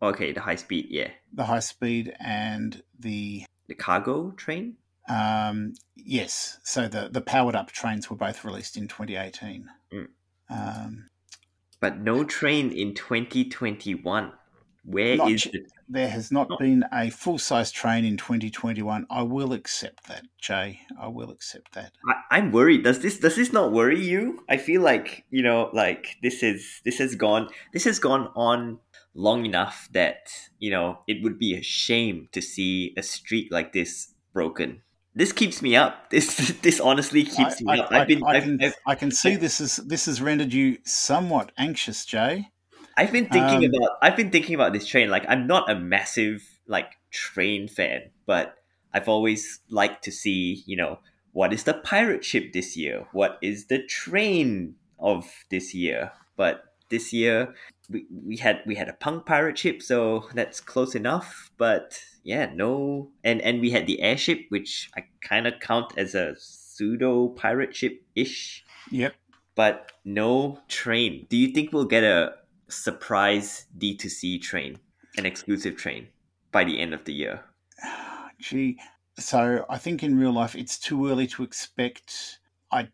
Okay, the high speed. Yeah, The high speed and the the cargo train. Um, yes. So the the powered up trains were both released in 2018. Mm. Um, But no train in 2021. Where Not ch- the There has not Oh. been a full size train in 2021. I will accept that, Jay. I will accept that. I, I'm worried. Does this does this not worry you? I feel like you know, like this is this has gone this has gone on long enough that you know it would be a shame to see a street like this broken. This keeps me up. This this honestly keeps me I, up. I, I've been I, I've, can, I've, I can see this is this has rendered you somewhat anxious, Jay. I've been thinking Um, about I've been thinking about this train. Like I'm not a massive like train fan, but I've always liked to see, you know, what is the pirate ship this year? What is the train of this year? But this year we, we had we had a punk pirate ship, so that's close enough. But yeah, no and and we had the airship, which I kinda count as a pseudo pirate ship ish Yep. but no train. Do you think we'll get a surprise D2C train, an exclusive train, by the end of the year? Gee, so I think in real life it's too early to expect. I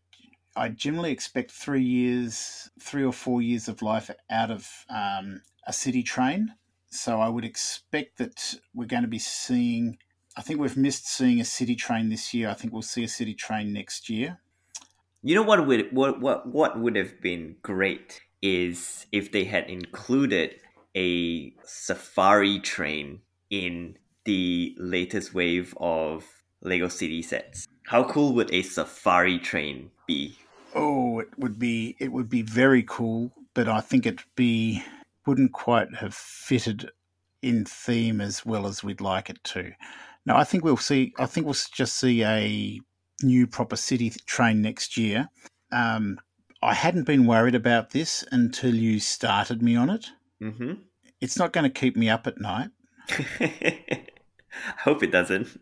I generally expect three years, three or four years of life out of um, a city train. So I would expect that we're going to be seeing. I think we've missed seeing a city train this year. I think we'll see a city train next year. You know what would what what what would have been great is if they had included a safari train in the latest wave of Lego City sets. How cool would a safari train be? Oh, it would be it would be very cool, but I think it be wouldn't quite have fitted in theme as well as we'd like it to. No, I think we'll see. I think we'll just see a new proper city train next year. Um, I hadn't been worried about this until you started me on it. Mm-hmm. It's not going to keep me up at night, I hope it doesn't.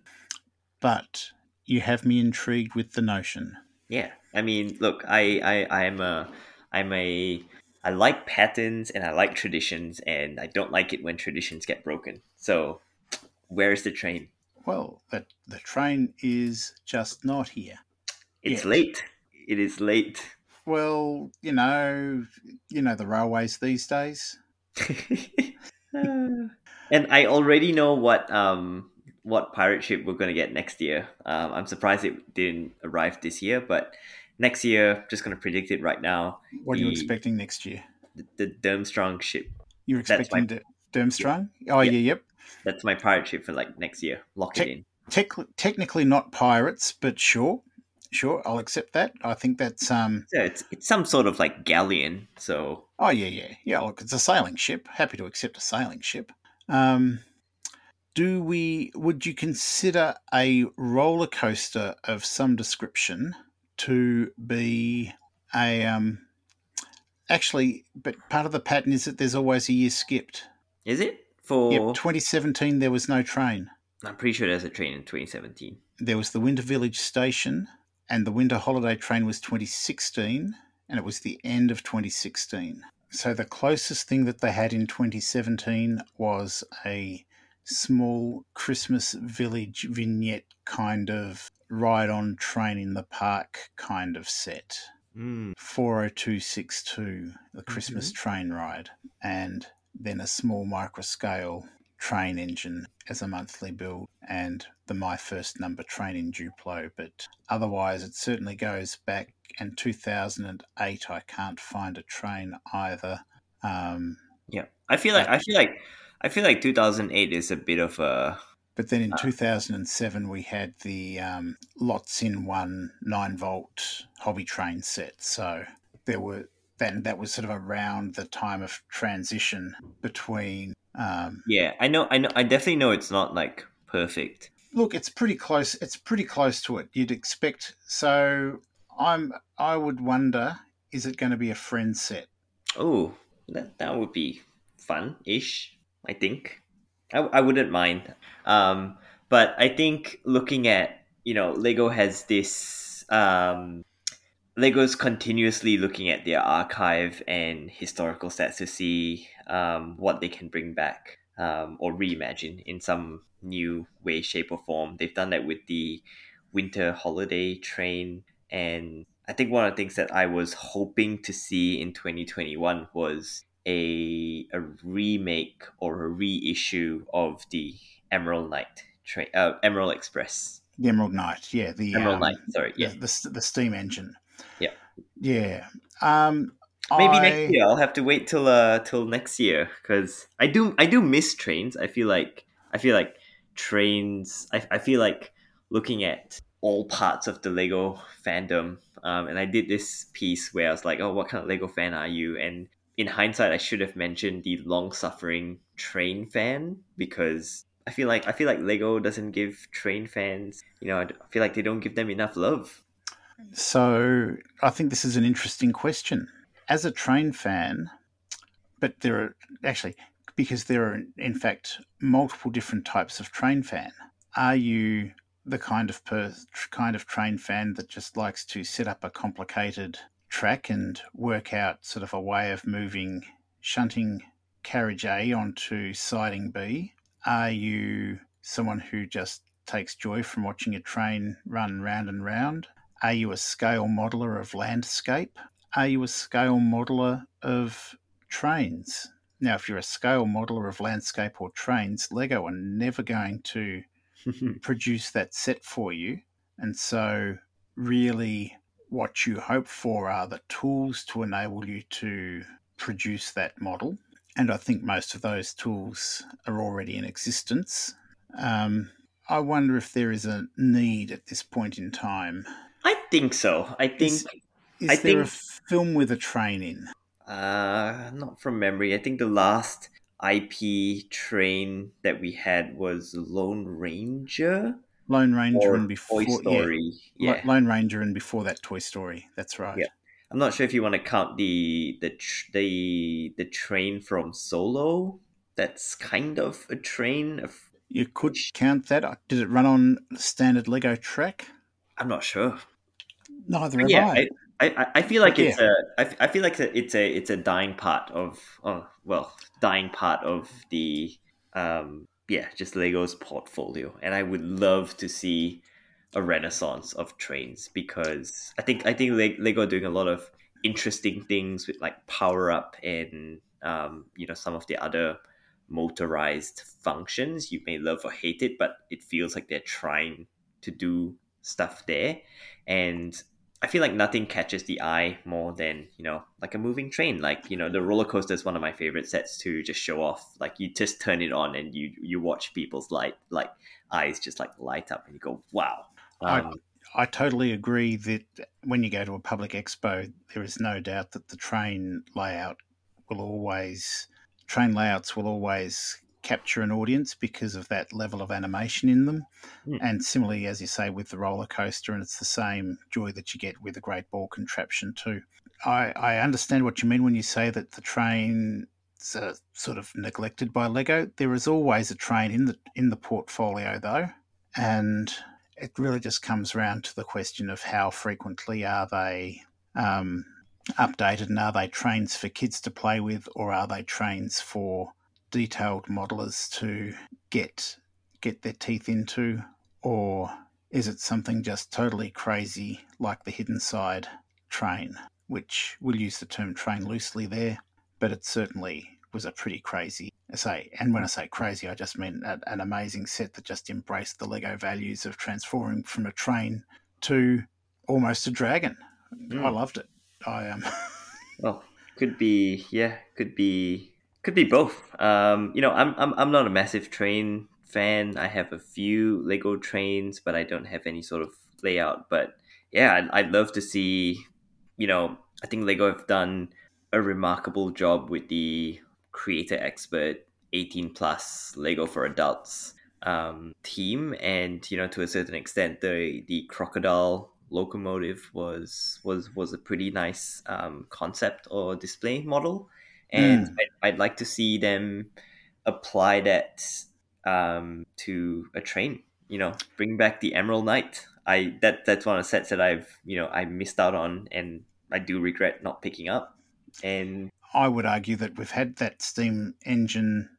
but you have me intrigued with the notion. Yeah, I mean, look, I, I, I'm a, I'm a, I like patterns and I like traditions, and I don't like it when traditions get broken. So, where's the train? Well, the the train is just not here. It's Yes. late. It is late. Well, you know, you know the railways these days. and I already know what um what pirate ship we're gonna get next year. Um, I'm surprised it didn't arrive this year, but next year, just gonna predict it right now. What are you expecting next year? The, the Durmstrang ship. You're my- expecting D- Durmstrang? Oh, Yeah. yeah, yep. That's my pirate ship for like next year. Lock it in. Tec- technically not pirates, but sure, sure, I'll accept that. I think that's um. Yeah, it's it's some sort of like galleon. So Oh yeah, yeah, yeah. Look, it's a sailing ship. Happy to accept a sailing ship. Um, do we? Would you consider a roller coaster of some description to be a um actually, but part of the pattern is that there's always a year skipped. Is it for? Yep, 2017 there was no train. I'm pretty sure there's a train in 2017. There was the Winter Village station, and the Winter Holiday train was 2016, and it was the end of 2016. So the closest thing that they had in 2017 was a small Christmas village vignette kind of ride on train in the park kind of set. Mm. 40262, the Christmas train ride, and then a small micro scale train engine as a monthly build and the My First Number train in Duplo. But otherwise, it certainly goes back. And 2008, I can't find a train either. Um, Yeah, I feel like I feel like I feel like 2008 is a bit of a but then in 2007, we had the um, lots in one nine volt hobby train set. So there were then that was sort of around the time of transition between. Um, yeah. I know. I know. I definitely know it's not like perfect. look, it's pretty close. It's pretty close to it. You'd expect. So I'm. I would wonder, is it going to be a friend set? Oh, that that would be fun-ish. I think. I, I wouldn't mind. Um, but I think looking at you know Lego has this um, Lego's continuously looking at their archive and historical sets to see um, what they can bring back um, or reimagine in some new way, shape, or form. They've done that with the winter holiday train, and I think one of the things that I was hoping to see in 2021 was a a remake or a reissue of the Emerald Night train, uh, Emerald Express. The Emerald Night, yeah, the Emerald um, Night, sorry, the, yeah. the, the steam engine. Yeah. yeah. Um, Maybe I- next year. I'll have to wait till uh till next year because I do I do miss trains. I feel like I feel like trains. I, I feel like looking at all parts of the Lego fandom. Um, and I did this piece where I was like, oh, what kind of Lego fan are you? And in hindsight, I should have mentioned the long suffering train fan because I feel like I feel like Lego doesn't give train fans. You know, I feel like they don't give them enough love. So I think this is an interesting question. As a train fan, but there are actually because there are in fact multiple different types of train fan. Are you the kind of per, kind of train fan that just likes to set up a complicated track and work out sort of a way of moving shunting carriage A onto siding B? Are you someone who just takes joy from watching a train run round and round? Are you a scale modeler of landscape? Are you a scale modeler of trains? Now, if you're a scale modeler of landscape or trains, Lego are never going to produce that set for you. And so, really, what you hope for are the tools to enable you to produce that model. And I think most of those tools are already in existence. Um, I wonder if there is a need at this point in time. I think so. I think Is- Is I there a film with a train in? Uh, not from memory. I think the last IP train that we had was Lone Ranger Lone Ranger and before Toy Story. Yeah, Yeah, Lone Ranger and before that Toy Story. That's right. Yeah. I'm not sure if you want to count the the the the train from Solo. That's kind of a train. Of, You could count that. Did it run on standard Lego track? I'm not sure. Neither have yeah, I. I, I, I feel like But it's a I, I feel like it's a it's a dying part of oh well dying part of the um yeah just Lego's portfolio, and I would love to see a renaissance of trains because I think I think Le- Lego are doing a lot of interesting things with like power up and um you know some of the other motorized functions. You may love or hate it, but it feels like they're trying to do stuff there and I feel like nothing catches the eye more than you know, like a moving train. Like you know, the roller coaster is one of my favorite sets to just show off. Like you just turn it on and you you watch people's light like eyes just like light up and you go, wow. I- Um, I totally agree that when you go to a public expo, there is no doubt that the train layout will always, train layouts will always capture an audience because of that level of animation in them. Hmm. And similarly, as you say, with the roller coaster, and it's the same joy that you get with a great ball contraption too. I, I understand what you mean when you say that the trains are sort of neglected by Lego. There is always a train in the in the portfolio though, and it really just comes around to the question of how frequently are they um, updated and are they trains for kids to play with or are they trains for detailed modelers to get get their teeth into or is it something just totally crazy like the hidden side train which we'll use the term train loosely there but it certainly was a pretty crazy say and when I say crazy I just mean an amazing set that just embraced the Lego values of transforming from a train to almost a dragon mm. I loved it I am. Um... well, could be yeah, could be could be both. Um, you know, I'm I'm I'm not a massive train fan. I have a few Lego trains, but I don't have any sort of layout. But yeah, I'd, I'd love to see. You know, I think Lego have done a remarkable job with the creator expert 18 plus Lego for adults um, team, and you know, to a certain extent, the the crocodile locomotive was was was a pretty nice um, concept or display model, and mm. I'd, I'd, like to see them apply that um, to a train. You know, bring back the Emerald Night. I that that's one of the sets that I've you know I missed out on, and I do regret not picking up. And I would argue that we've had that steam engine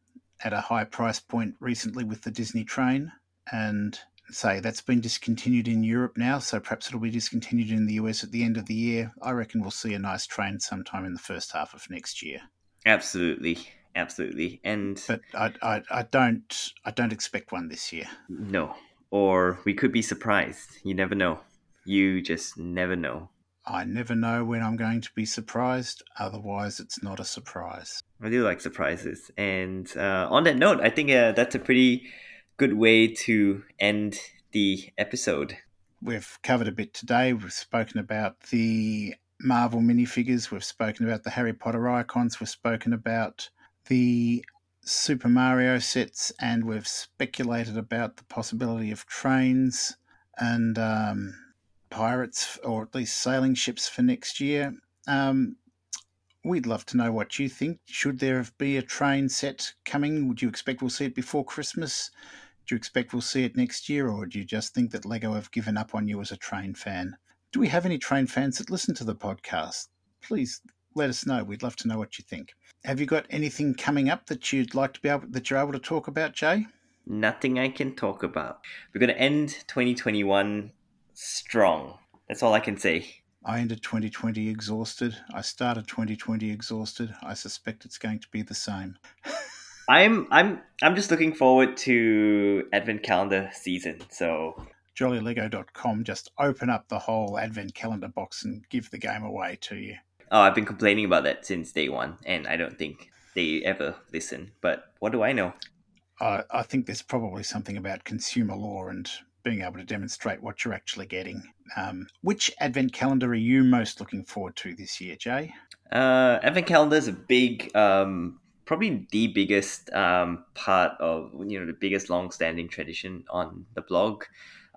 at a high price point recently with the Disney train, and say that's been discontinued in Europe now, so perhaps it'll be discontinued in the US at the end of the year. I reckon we'll see a nice train sometime in the first half of next year. Absolutely, absolutely, and but I, I, I don't I don't expect one this year. No, or we could be surprised. You never know. You just never know. I never know when I'm going to be surprised. Otherwise, it's not a surprise. I do like surprises, and uh, on that note, I think uh, that's a pretty good way to end the episode. We've covered a bit today. We've spoken about the Marvel minifigures. We've spoken about the Harry Potter icons. We've spoken about the Super Mario sets, and we've speculated about the possibility of trains and um, pirates, or at least sailing ships for next year. Um, we'd love to know what you think. Should there be a train set coming? Would you expect we'll see it before Christmas? Do you expect we'll see it next year, or do you just think that Lego have given up on you as a train fan? Do we have any train fans that listen to the podcast? Please let us know. We'd love to know what you think. Have you got anything coming up that you'd like to be able that you're able to talk about, Jay? Nothing I can talk about. We're going to end 2021 strong. That's all I can say. I ended 2020 exhausted. I started 2020 exhausted. I suspect it's going to be the same. I'm I'm I'm just looking forward to advent calendar season. So jollylego.com just open up the whole advent calendar box and give the game away to you. Oh, I've been complaining about that since day one, and I don't think they ever listen. But what do I know? Uh, I think there's probably something about consumer law and being able to demonstrate what you're actually getting. Um, which advent calendar are you most looking forward to this year, Jay? Uh, advent calendar is a big um, probably the biggest um, part of you know the biggest long-standing tradition on the blog.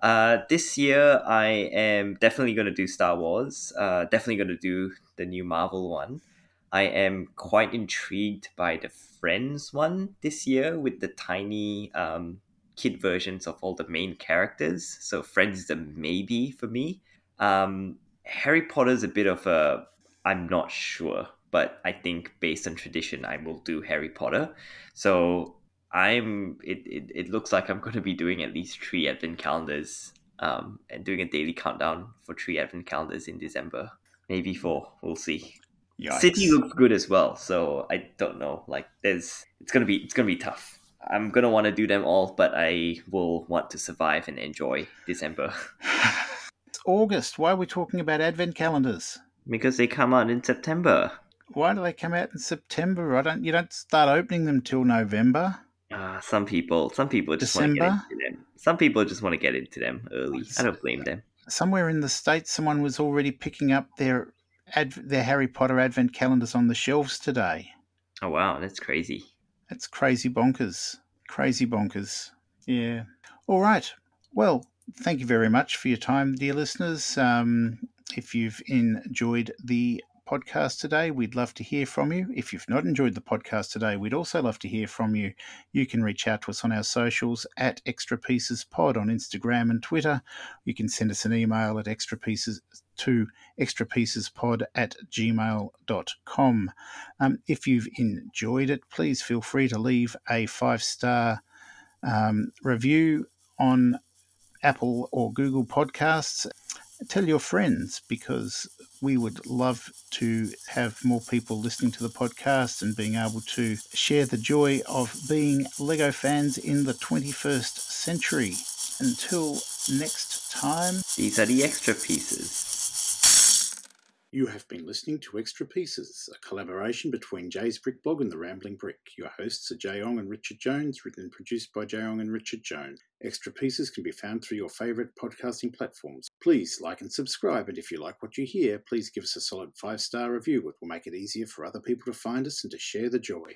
Uh, this year, I am definitely going to do Star Wars. Uh, definitely going to do the new Marvel one. I am quite intrigued by the Friends one this year with the tiny um, kid versions of all the main characters. So Friends is a maybe for me. Um, Harry Potter's a bit of a I'm not sure but I think based on tradition, I will do Harry Potter. So I'm it, it, it looks like I'm going to be doing at least three advent calendars um, and doing a daily countdown for three advent calendars in December. Maybe four. We'll see. Yikes. City looks good as well, so I don't know. Like there's it's gonna be it's gonna be tough. I'm gonna want to do them all, but I will want to survive and enjoy December. it's August. Why are we talking about advent calendars? Because they come out in September why do they come out in September? I don't. You don't start opening them till November. Uh, some people, some people just want to get into them. Some people just want to get into them early. I don't blame them. Somewhere in the states, someone was already picking up their ad, their Harry Potter advent calendars on the shelves today. Oh wow, that's crazy. That's crazy bonkers. Crazy bonkers. Yeah. All right. Well, thank you very much for your time, dear listeners. Um, if you've enjoyed the podcast today. We'd love to hear from you. If you've not enjoyed the podcast today, we'd also love to hear from you. You can reach out to us on our socials at Extra Pieces Pod on Instagram and Twitter. You can send us an email at extra pieces to extrapiecespod at gmail.com. Um, if you've enjoyed it, please feel free to leave a five star um, review on Apple or Google Podcasts. Tell your friends because we would love to have more people listening to the podcast and being able to share the joy of being Lego fans in the 21st century. Until next time, these are the extra pieces. You have been listening to Extra Pieces, a collaboration between Jay's Brick Blog and The Rambling Brick. Your hosts are Jay Ong and Richard Jones, written and produced by Jay Ong and Richard Jones. Extra Pieces can be found through your favourite podcasting platforms. Please like and subscribe, and if you like what you hear, please give us a solid five star review. It will make it easier for other people to find us and to share the joy.